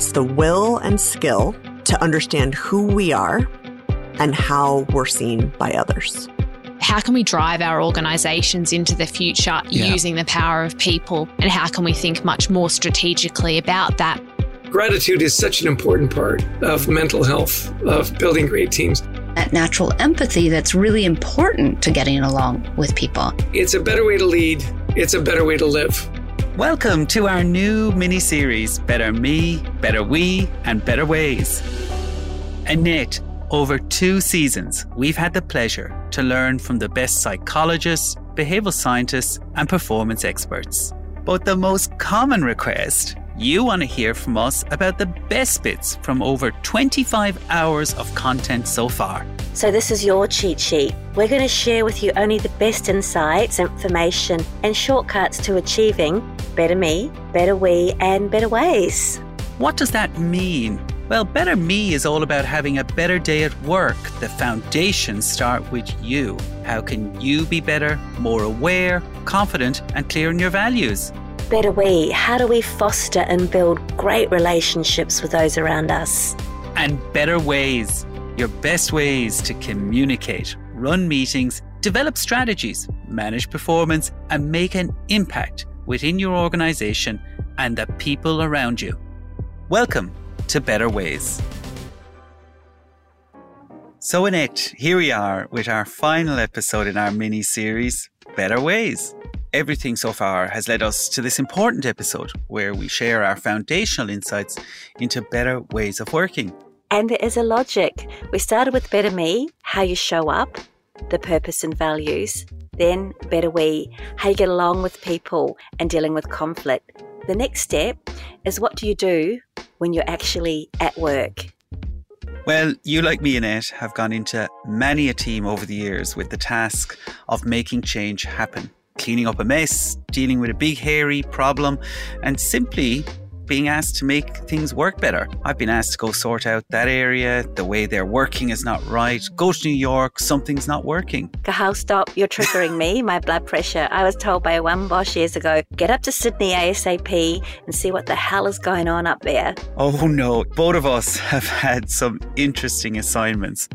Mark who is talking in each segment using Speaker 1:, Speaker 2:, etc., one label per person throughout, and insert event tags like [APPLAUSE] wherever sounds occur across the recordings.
Speaker 1: it's the will and skill to understand who we are and how we're seen by others.
Speaker 2: How can we drive our organizations into the future yeah. using the power of people? And how can we think much more strategically about that?
Speaker 3: Gratitude is such an important part of mental health, of building great teams.
Speaker 4: That natural empathy that's really important to getting along with people.
Speaker 3: It's a better way to lead, it's a better way to live.
Speaker 5: Welcome to our new mini series Better Me, Better We, and Better Ways. Annette, over two seasons, we've had the pleasure to learn from the best psychologists, behavioral scientists, and performance experts. But the most common request you want to hear from us about the best bits from over 25 hours of content so far.
Speaker 6: So, this is your cheat sheet. We're going to share with you only the best insights, information, and shortcuts to achieving better me, better we, and better ways.
Speaker 5: What does that mean? Well, Better Me is all about having a better day at work. The foundations start with you. How can you be better, more aware, confident, and clear in your values?
Speaker 6: Better We, how do we foster and build great relationships with those around us?
Speaker 5: And Better Ways, your best ways to communicate, run meetings, develop strategies, manage performance, and make an impact within your organization and the people around you. Welcome to better ways. So, Annette, here we are with our final episode in our mini series, Better Ways. Everything so far has led us to this important episode where we share our foundational insights into better ways of working.
Speaker 6: And there is a logic. We started with Better Me, how you show up, the purpose and values. Then Better We, how you get along with people and dealing with conflict. The next step is what do you do when you're actually at work?
Speaker 5: Well, you, like me, and Annette, have gone into many a team over the years with the task of making change happen, cleaning up a mess, dealing with a big, hairy problem, and simply being asked to make things work better. I've been asked to go sort out that area, the way they're working is not right. Go to New York, something's not working.
Speaker 6: Cathal, stop. You're triggering me, my blood pressure. I was told by one boss years ago get up to Sydney ASAP and see what the hell is going on up there.
Speaker 5: Oh no, both of us have had some interesting assignments.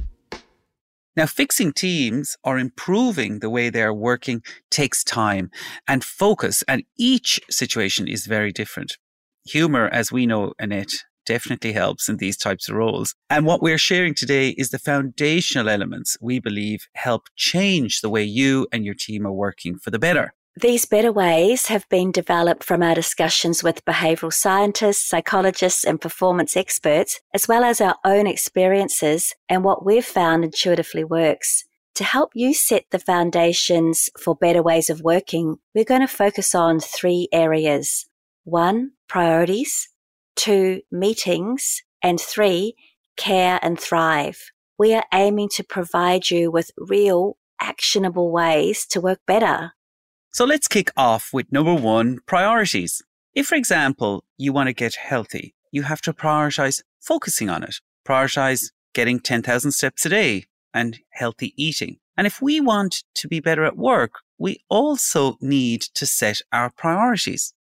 Speaker 5: Now, fixing teams or improving the way they're working takes time and focus, and each situation is very different humor, as we know, Annette, definitely helps in these types of roles. And what we're sharing today is the foundational elements we believe help change the way you and your team are working for the better.
Speaker 6: These better ways have been developed from our discussions with behavioral scientists, psychologists, and performance experts, as well as our own experiences and what we've found intuitively works. To help you set the foundations for better ways of working, we're going to focus on three areas. One, priorities. Two, meetings. And three, care and thrive. We are aiming to provide you with real, actionable ways to work better.
Speaker 5: So let's kick off with number one, priorities. If, for example, you want to get healthy, you have to prioritize focusing on it. Prioritize getting 10,000 steps a day and healthy eating. And if we want to be better at work, we also need to set our priorities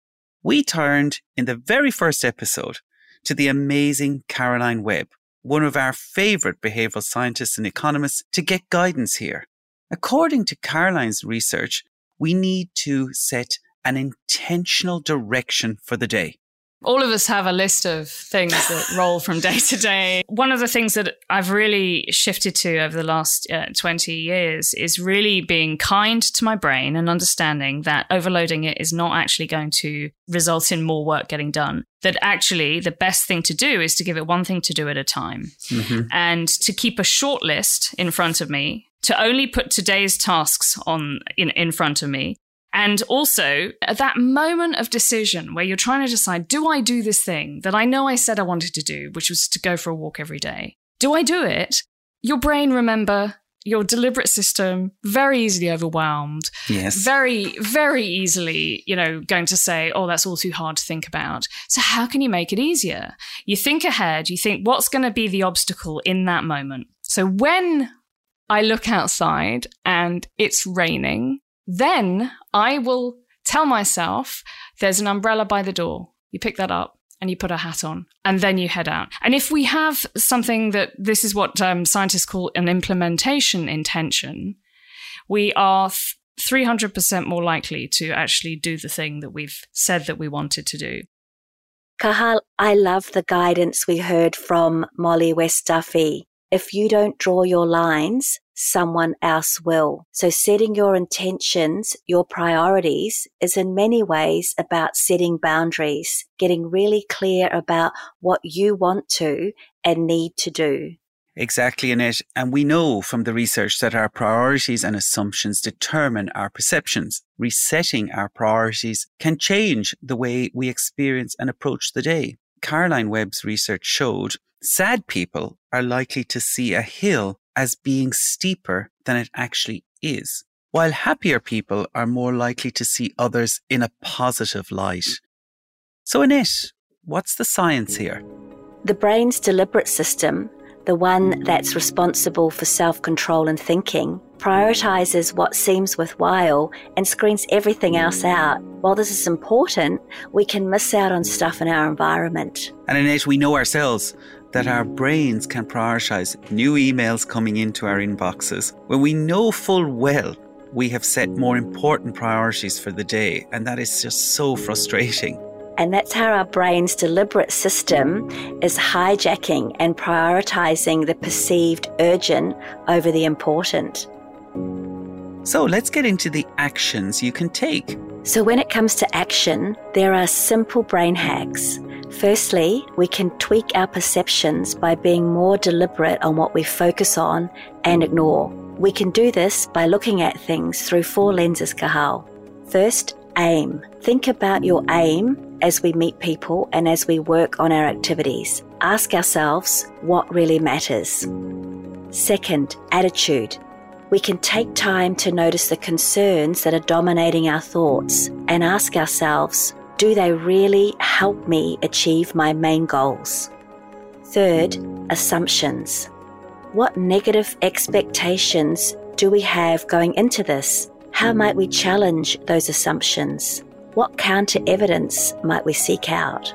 Speaker 5: we turned in the very first episode to the amazing Caroline Webb, one of our favorite behavioral scientists and economists, to get guidance here. According to Caroline's research, we need to set an intentional direction for the day
Speaker 7: all of us have a list of things that [LAUGHS] roll from day to day. One of the things that I've really shifted to over the last uh, 20 years is really being kind to my brain and understanding that overloading it is not actually going to result in more work getting done. That actually the best thing to do is to give it one thing to do at a time mm-hmm. and to keep a short list in front of me to only put today's tasks on in, in front of me and also, at that moment of decision where you're trying to decide, do I do this thing that I know I said I wanted to do, which was to go for a walk every day? Do I do it? Your brain, remember, your deliberate system, very easily overwhelmed.
Speaker 5: Yes.
Speaker 7: Very, very easily, you know, going to say, oh, that's all too hard to think about. So, how can you make it easier? You think ahead, you think, what's going to be the obstacle in that moment? So, when I look outside and it's raining, then I will tell myself there's an umbrella by the door. You pick that up. and you put a hat on and then you head out. And if we have something that this is what um, scientists call an implementation intention, we are 300% more likely to actually do the thing that we've said that we wanted to do.
Speaker 6: Cathal, I love the guidance we heard from Mollie West Duffy. If you don't draw your lines, someone else will. So setting your intentions, your priorities is in many ways about setting boundaries, getting really clear about what you want to and need to do.
Speaker 5: Exactly, Annette. And we know from the research that our priorities and assumptions determine our perceptions. Resetting our priorities can change the way we experience and approach the day. Caroline Webb's research showed sad people are likely to see a hill as being steeper than it actually is, while happier people are more likely to see others in a positive light. So, Annette, what's the science here?
Speaker 6: The brain's deliberate system the one that's responsible for self control and thinking, prioritizes what seems worthwhile and screens everything else out. While this is important, we can miss out on stuff in our environment.
Speaker 5: And Annette, we know ourselves that our brains can prioritize new emails coming into our inboxes when we know full well we have set more important priorities for the day. And that is just so frustrating.
Speaker 6: And that's how our brain's deliberate system is hijacking and prioritizing the perceived urgent over the important.
Speaker 5: So let's get into the actions you can take.
Speaker 6: So, when it comes to action, there are simple brain hacks. Firstly, we can tweak our perceptions by being more deliberate on what we focus on and ignore. We can do this by looking at things through four lenses, Cathal. First, aim. Think about your aim as we meet people and as we work on our activities. Ask ourselves what really matters. Second, attitude. We can take time to notice the concerns that are dominating our thoughts and ask ourselves, do they really help me achieve my main goals? Third, assumptions. What negative expectations do we have going into this? How might we challenge those assumptions? What counter evidence might we seek out?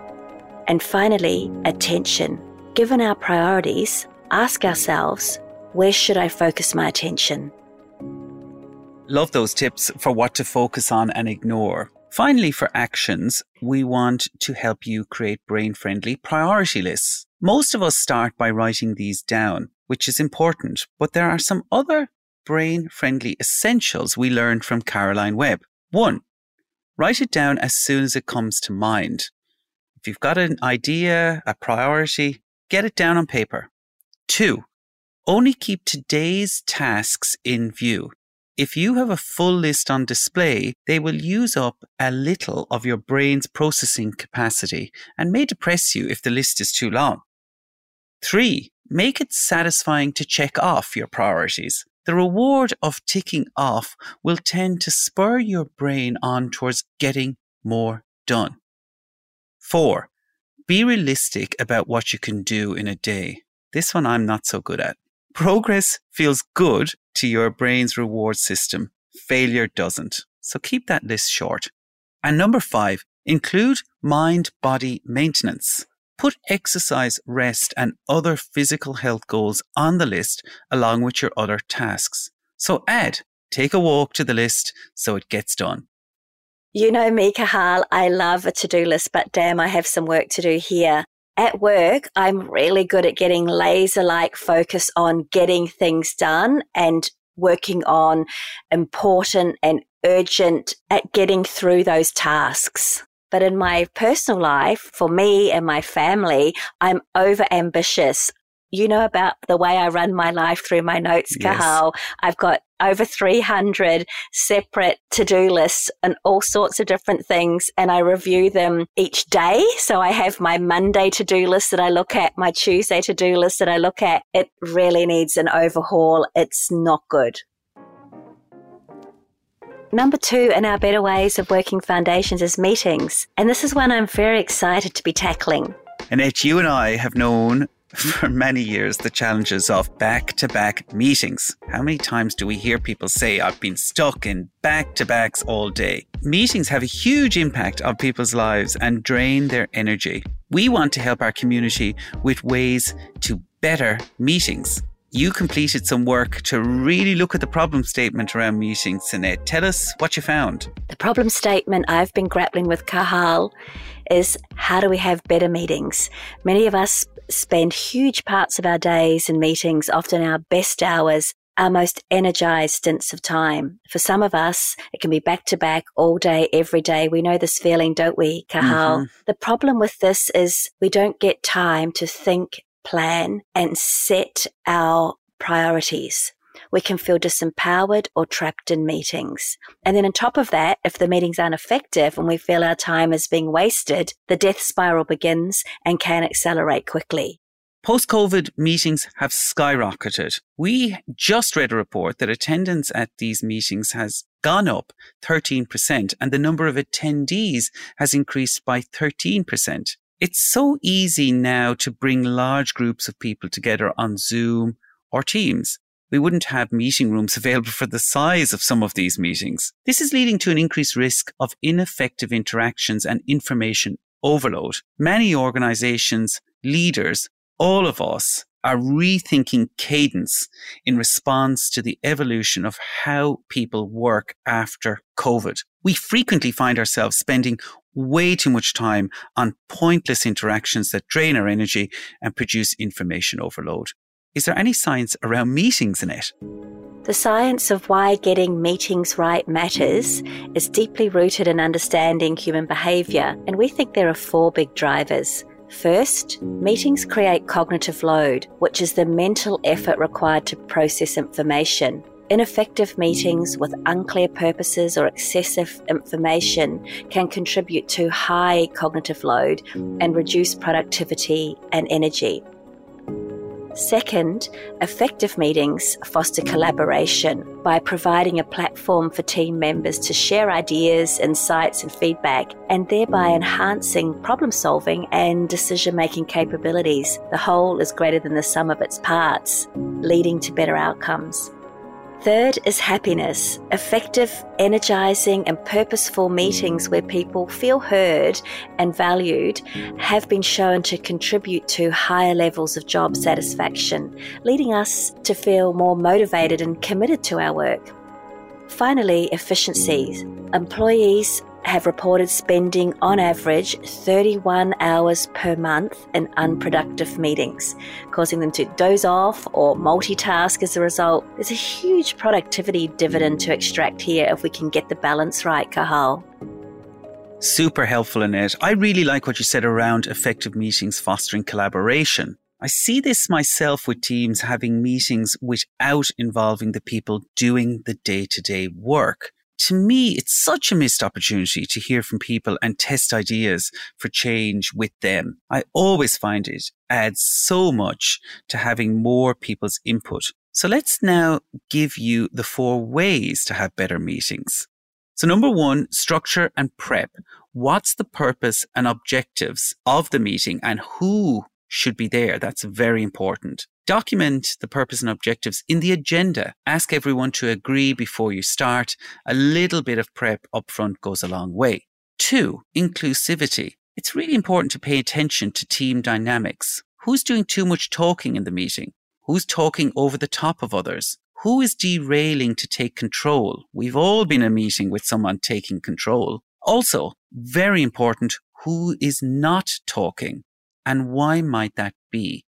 Speaker 6: And finally, attention. Given our priorities, ask ourselves, where should I focus my attention?
Speaker 5: Love those tips for what to focus on and ignore. Finally, for actions, we want to help you create brain friendly priority lists. Most of us start by writing these down, which is important, but there are some other brain friendly essentials we learned from Caroline Webb. One, write it down as soon as it comes to mind. If you've got an idea, a priority, get it down on paper. Two, only keep today's tasks in view. If you have a full list on display, they will use up a little of your brain's processing capacity and may depress you if the list is too long. Three, make it satisfying to check off your priorities. The reward of ticking off will tend to spur your brain on towards getting more done. Four, be realistic about what you can do in a day. This one I'm not so good at. Progress feels good to your brain's reward system. Failure doesn't. So keep that list short. And number five, include mind body maintenance. Put exercise, rest, and other physical health goals on the list along with your other tasks. So add, take a walk to the list so it gets done.
Speaker 6: You know me, Cathal, I love a to do list, but damn, I have some work to do here. At work, I'm really good at getting laser like focus on getting things done and working on important and urgent at getting through those tasks. But in my personal life, for me and my family, I'm over ambitious. You know about the way I run my life through my notes, Cathal. Yes. I've got over 300 separate to-do lists and all sorts of different things. And I review them each day. So I have my Monday to-do list that I look at, my Tuesday to-do list that I look at. It really needs an overhaul. It's not good. Number two in our better ways of working foundations is meetings. And this is one I'm very excited to be tackling.
Speaker 5: And Annette, you and I have known for many years the challenges of back to back meetings. How many times do we hear people say, I've been stuck in back to backs all day? Meetings have a huge impact on people's lives and drain their energy. We want to help our community with ways to better meetings. You completed some work to really look at the problem statement around meetings, Sinead. Tell us what you found.
Speaker 6: The problem statement I've been grappling with, Cathal is how do we have better meetings? Many of us spend huge parts of our days in meetings, often our best hours, our most energized stints of time. For some of us, it can be back to back all day, every day. We know this feeling, don't we, Cathal? Mm-hmm. The problem with this is we don't get time to think plan and set our priorities. We can feel disempowered or trapped in meetings. And then on top of that, if the meetings aren't effective and we feel our time is being wasted, the death spiral begins and can accelerate quickly.
Speaker 5: Post COVID meetings have skyrocketed. We just read a report that attendance at these meetings has gone up 13% and the number of attendees has increased by 13%. It's so easy now to bring large groups of people together on Zoom or Teams. We wouldn't have meeting rooms [LAUGHS] available for the size of some of these meetings. This is leading to an increased risk of ineffective interactions and information overload. Many organizations, leaders, all of us are rethinking cadence in response to the evolution of how people work after COVID. We frequently find ourselves spending way too much time on pointless interactions that drain our energy and produce information overload. Is there any science around meetings Annette?
Speaker 6: The science of why getting meetings right matters is deeply rooted in understanding human behaviour, and we think there are four big drivers. First, meetings create cognitive load, which is the mental effort required to process information. Ineffective meetings with unclear purposes or excessive information can contribute to high cognitive load and reduce productivity and energy. Second, effective meetings foster collaboration by providing a platform for team members to share ideas, insights, and feedback, and thereby enhancing problem solving and decision making capabilities. The whole is greater than the sum of its parts, leading to better outcomes. Third is happiness, effective, energizing, and purposeful meetings where people feel heard and valued have been shown to contribute to higher levels of job satisfaction, leading us to feel more motivated and committed to our work. Finally, efficiencies. Employees have reported spending on average 31 hours per month in unproductive meetings, causing them to doze off or multitask as a result. There's a huge productivity dividend to extract here if we can get the balance right, Cathal.
Speaker 5: Super helpful, Annette. I really like what you said around effective meetings fostering collaboration. I see this myself with teams having meetings without involving the people doing the day to day work to me, it's such a missed opportunity to hear from people and test ideas for change with them. I always find it adds so much to having more people's input. So let's now give you the four ways to have better meetings. So number one, structure and prep. What's the purpose and objectives of the meeting and who should be there? That's very important. Document the purpose and objectives in the agenda. Ask everyone to agree before you start. A little bit of prep upfront goes a long way. Two, inclusivity. It's really important to pay attention to team dynamics. Who's doing too much talking in the meeting? Who's talking over the top of others? Who is derailing to take control? We've all been in a meeting with someone taking control. Also, very important, who is not talking and why might that be?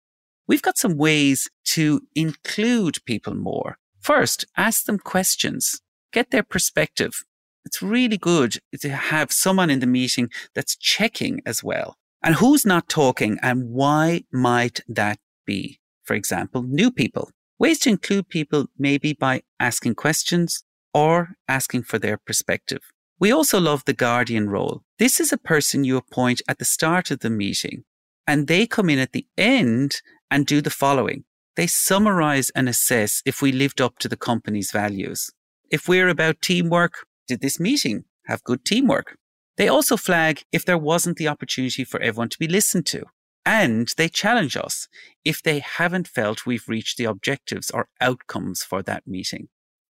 Speaker 5: We've got some ways to include people more. First, ask them questions, get their perspective. It's really good to have someone in the meeting that's checking as well. And who's not talking and why might that be? For example, new people. Ways to include people maybe by asking questions or asking for their perspective. We also love the guardian role. This is a person you appoint at the start of the meeting and they come in at the end and do the following. They summarize and assess if we lived up to the company's values. If we're about teamwork, did this meeting have good teamwork? They also flag if there wasn't the opportunity for everyone to be listened to. And they challenge us if they haven't felt we've reached the objectives or outcomes for that meeting.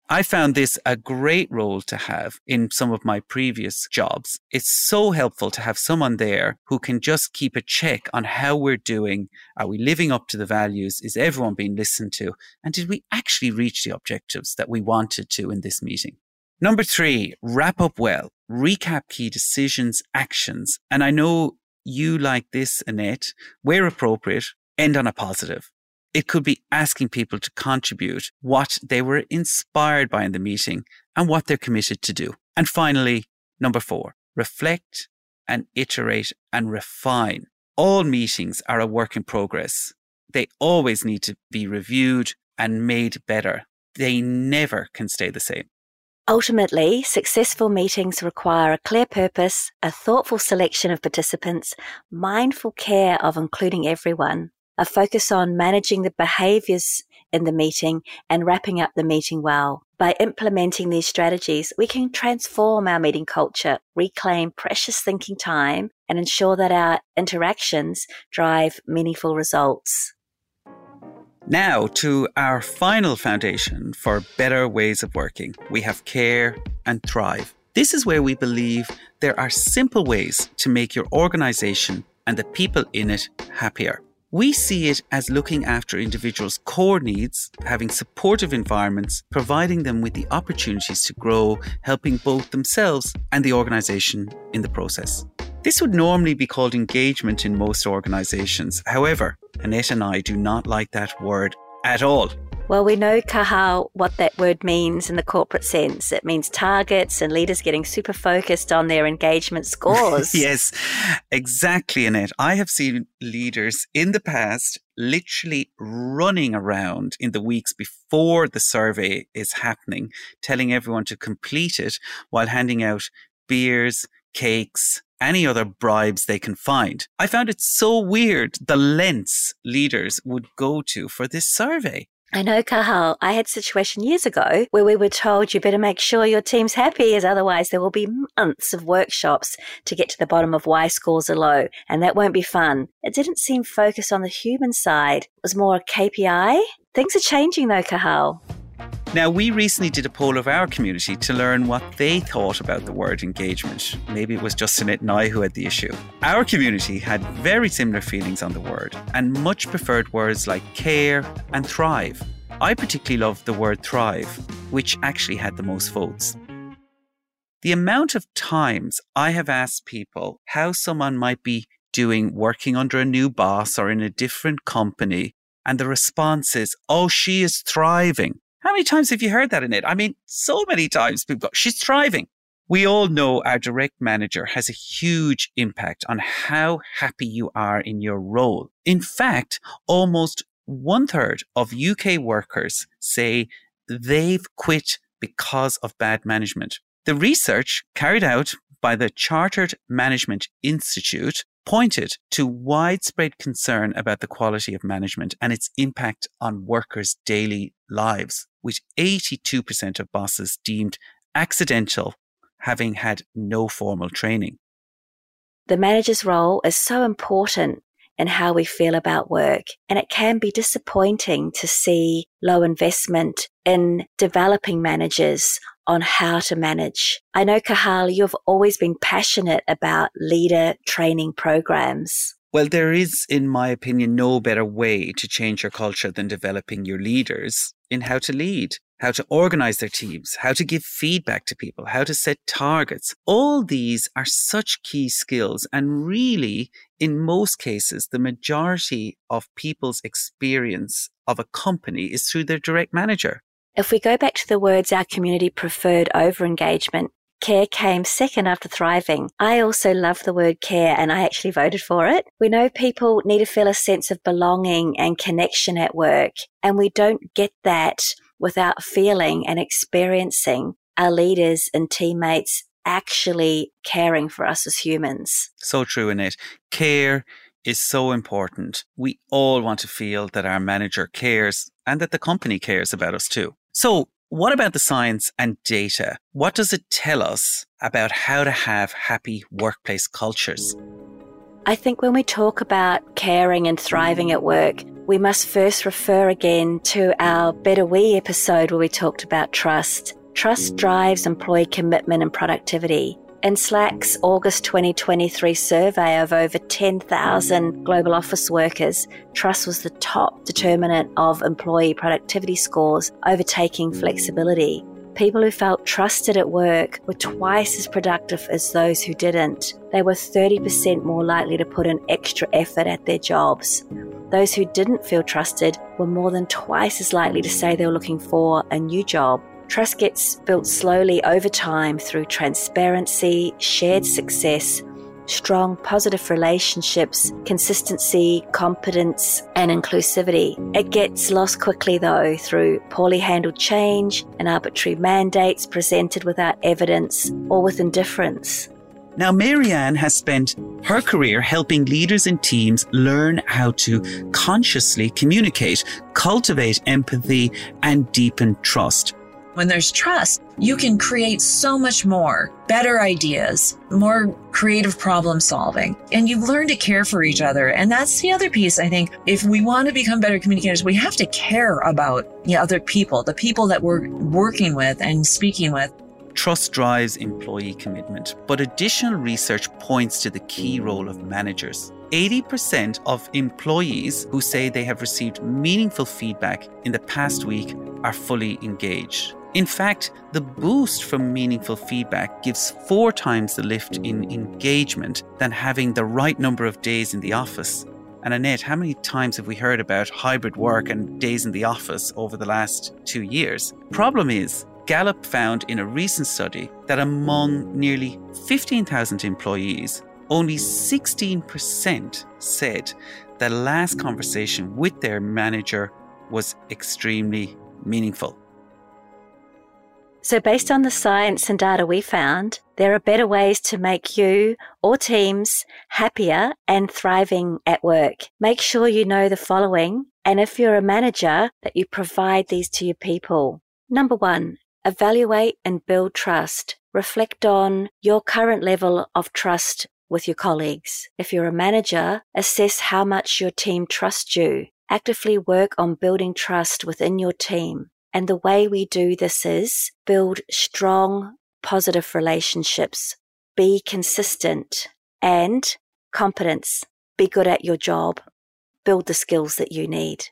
Speaker 5: I found this a great role to have in some of my previous jobs. It's so helpful to have someone there who can just keep a check on how we're doing. Are we living up to the values? Is everyone being listened to? And did we actually reach the objectives that we wanted to in this meeting? Number three, wrap up well, recap key decisions, actions. And I know you like this, Annette, where appropriate, end on a positive. It could be asking people to contribute what they were inspired by in the meeting and what they're committed to do. And finally, number four, reflect and iterate and refine. All meetings are a work in progress. They always need to be reviewed and made better. They never can stay the same.
Speaker 6: Ultimately, successful meetings require a clear purpose, a thoughtful selection of participants, mindful care of including everyone, a focus on managing the behaviors in the meeting and wrapping up the meeting well. By implementing these strategies, we can transform our meeting culture, reclaim precious thinking time, and ensure that our interactions drive meaningful results.
Speaker 5: Now to our final foundation for better ways of working. We have care and thrive. This is where we believe there are simple ways to make your organization and the people in it happier. We see it as looking after individuals' core needs, having supportive environments, providing them with the opportunities to grow, helping both themselves and the organisation in the process. This would normally be called engagement in most organisations. However, Annette and I do not like that word at all.
Speaker 6: Well, we know, Cathal, what that word means in the corporate sense. It means targets and leaders getting super focused on their engagement scores. [LAUGHS]
Speaker 5: yes, exactly, Annette. I have seen leaders in the past literally running around in the weeks before the survey is happening, telling everyone to complete it while handing out beers, cakes, any other bribes they can find. I found it so weird the lengths leaders would go to for this survey.
Speaker 6: I know, Cathal, I had a situation years ago where we were told you better make sure your team's happy, as otherwise there will be months of workshops to get to the bottom of why scores are low, and that won't be fun. It didn't seem focused on the human side. It was more a KPI. Things are changing though, Cathal.
Speaker 5: Now, we recently did a poll of our community to learn what they thought about the word engagement. Maybe it was just Annette and I who had the issue. Our community had very similar feelings on the word and much preferred words like care and thrive. I particularly loved the word thrive, which actually had the most votes. The amount of times I have asked people how someone might be doing working under a new boss or in a different company, and the response is, oh, she is thriving. How many times have you heard that Annette? I mean, so many times people go, she's thriving. We all know our direct manager has a huge impact on how happy you are in your role. In fact, almost one third of UK workers say they've quit because of bad management. The research carried out by the Chartered Management Institute pointed to widespread concern about the quality of management and its impact on workers' daily lives, with 82% of bosses deemed accidental, having had no formal training.
Speaker 6: The manager's role is so important in how we feel about work, and it can be disappointing to see low investment in developing managers on how to manage. I know, Cathal, you've always been passionate about leader training programs.
Speaker 5: Well, there is, in my opinion, no better way to change your culture than developing your leaders in how to lead, how to organize their teams, how to give feedback to people, how to set targets. All these are such key skills. And really, in most cases, the majority of people's experience of a company is through their direct manager.
Speaker 6: If we go back to the words our community preferred over engagement, care came second after thriving. I also love the word care and I actually voted for it. We know people need to feel a sense of belonging and connection at work, and we don't get that without feeling and experiencing our leaders and teammates actually caring for us as humans.
Speaker 5: So true, Annette. Care is so important. We all want to feel that our manager cares and that the company cares about us too. So, what about the science and data? What does it tell us about how to have happy workplace cultures?
Speaker 6: I think when we talk about caring and thriving at work, we must first refer again to our Better We episode where we talked about trust. Trust drives employee commitment and productivity. In Slack's August 2023 survey of over 10,000 global office workers, trust was the top determinant of employee productivity scores, overtaking flexibility. People who felt trusted at work were twice as productive as those who didn't. They were 30% more likely to put in extra effort at their jobs. Those who didn't feel trusted were more than twice as likely to say they were looking for a new job. Trust gets built slowly over time through transparency, shared success, strong positive relationships, consistency, competence, and inclusivity. It gets lost quickly though through poorly handled change and arbitrary mandates presented without evidence or with indifference.
Speaker 5: Now, Marianne has spent her career helping leaders and teams learn how to consciously communicate, cultivate empathy, and deepen trust.
Speaker 8: When there's trust, you can create so much more better ideas, more creative problem solving, and you learn to care for each other. And that's the other piece. I think if we want to become better communicators, we have to care about know, other people, the people that we're working with and speaking with.
Speaker 5: Trust drives employee commitment, but additional research points to the key role of managers. 80% of employees who say they have received meaningful feedback in the past week are fully engaged. In fact, the boost from meaningful feedback gives four times the lift in engagement than having the right number of days in the office. And Annette, how many times have we heard about hybrid work and days in the office over the last two years? Problem is, Gallup found in a recent study that among nearly 15,000 employees, only 16% said the last conversation with their manager was extremely meaningful.
Speaker 6: So, based on the science and data we found, there are better ways to make you or teams happier and thriving at work. Make sure you know the following, and if you're a manager, that you provide these to your people. Number one, evaluate and build trust. Reflect on your current level of trust with your colleagues. If you're a manager, assess how much your team trusts you. Actively work on building trust within your team. And the way we do this is build strong, positive relationships, be consistent and competence, be good at your job, build the skills that you need.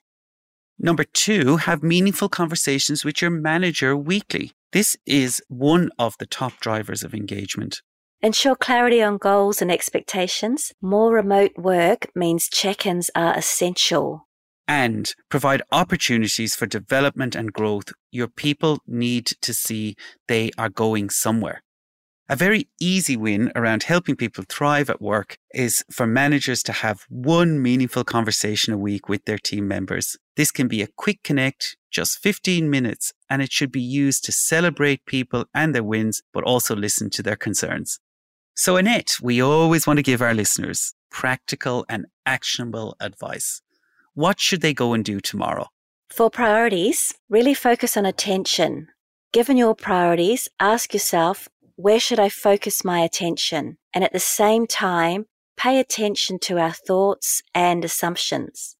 Speaker 5: Number two, have meaningful conversations with your manager weekly. This is one of the top drivers of engagement.
Speaker 6: Ensure clarity on goals and expectations. More remote work means check ins are essential
Speaker 5: and provide opportunities for development and growth, your people need to see they are going somewhere. A very easy win around helping people thrive at work is for managers to have one meaningful conversation a week with their team members. This can be a quick connect, just 15 minutes, and it should be used to celebrate people and their wins, but also listen to their concerns. So, Annette, we always want to give our listeners practical and actionable advice. What should they go and do tomorrow?
Speaker 6: For priorities, really focus on attention. Given your priorities, ask yourself, where should I focus my attention? And at the same time, pay attention to our thoughts and assumptions.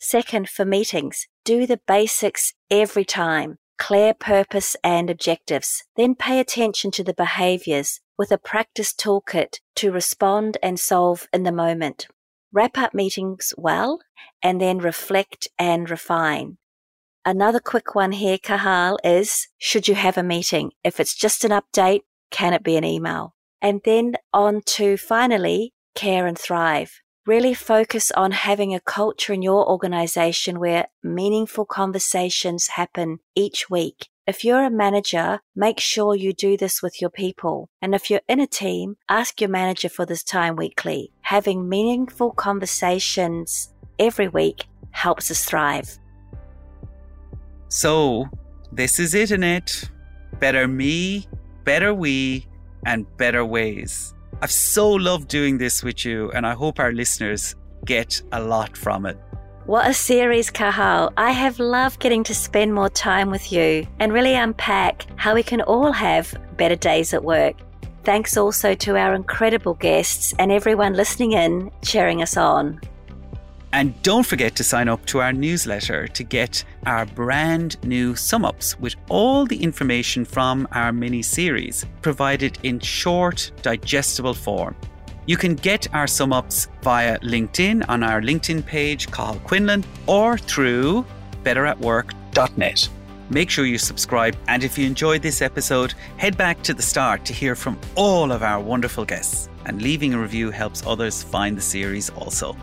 Speaker 6: Second, for meetings, do the basics every time. Clear purpose and objectives. Then pay attention to the behaviors with a practice toolkit to respond and solve in the moment wrap up meetings well, and then reflect and refine. Another quick one here, Cathal, is should you have a meeting? If it's just an update, can it be an email? And then on to finally, care and thrive. Really focus on having a culture in your organization where meaningful conversations happen each week if you're a manager, make sure you do this with your people. And if you're in a team, ask your manager for this time weekly. Having meaningful conversations every week helps us thrive.
Speaker 5: So, this is it, Annette. Better me, better we, and better ways. I've so loved doing this with you, and I hope our listeners get a lot from it.
Speaker 6: What a series, Cathal. I have loved getting to spend more time with you and really unpack how we can all have better days at work. Thanks also to our incredible guests and everyone listening in, cheering us on.
Speaker 5: And don't forget to sign up to our newsletter to get our brand new sum ups with all the information from our mini series provided in short, digestible form. You can get our sum ups via LinkedIn on our LinkedIn page, Cathal Quinlan, or through betteratwork.net. Make sure you subscribe, and if you enjoyed this episode, head back to the start to hear from all of our wonderful guests. And leaving a review helps others find the series also.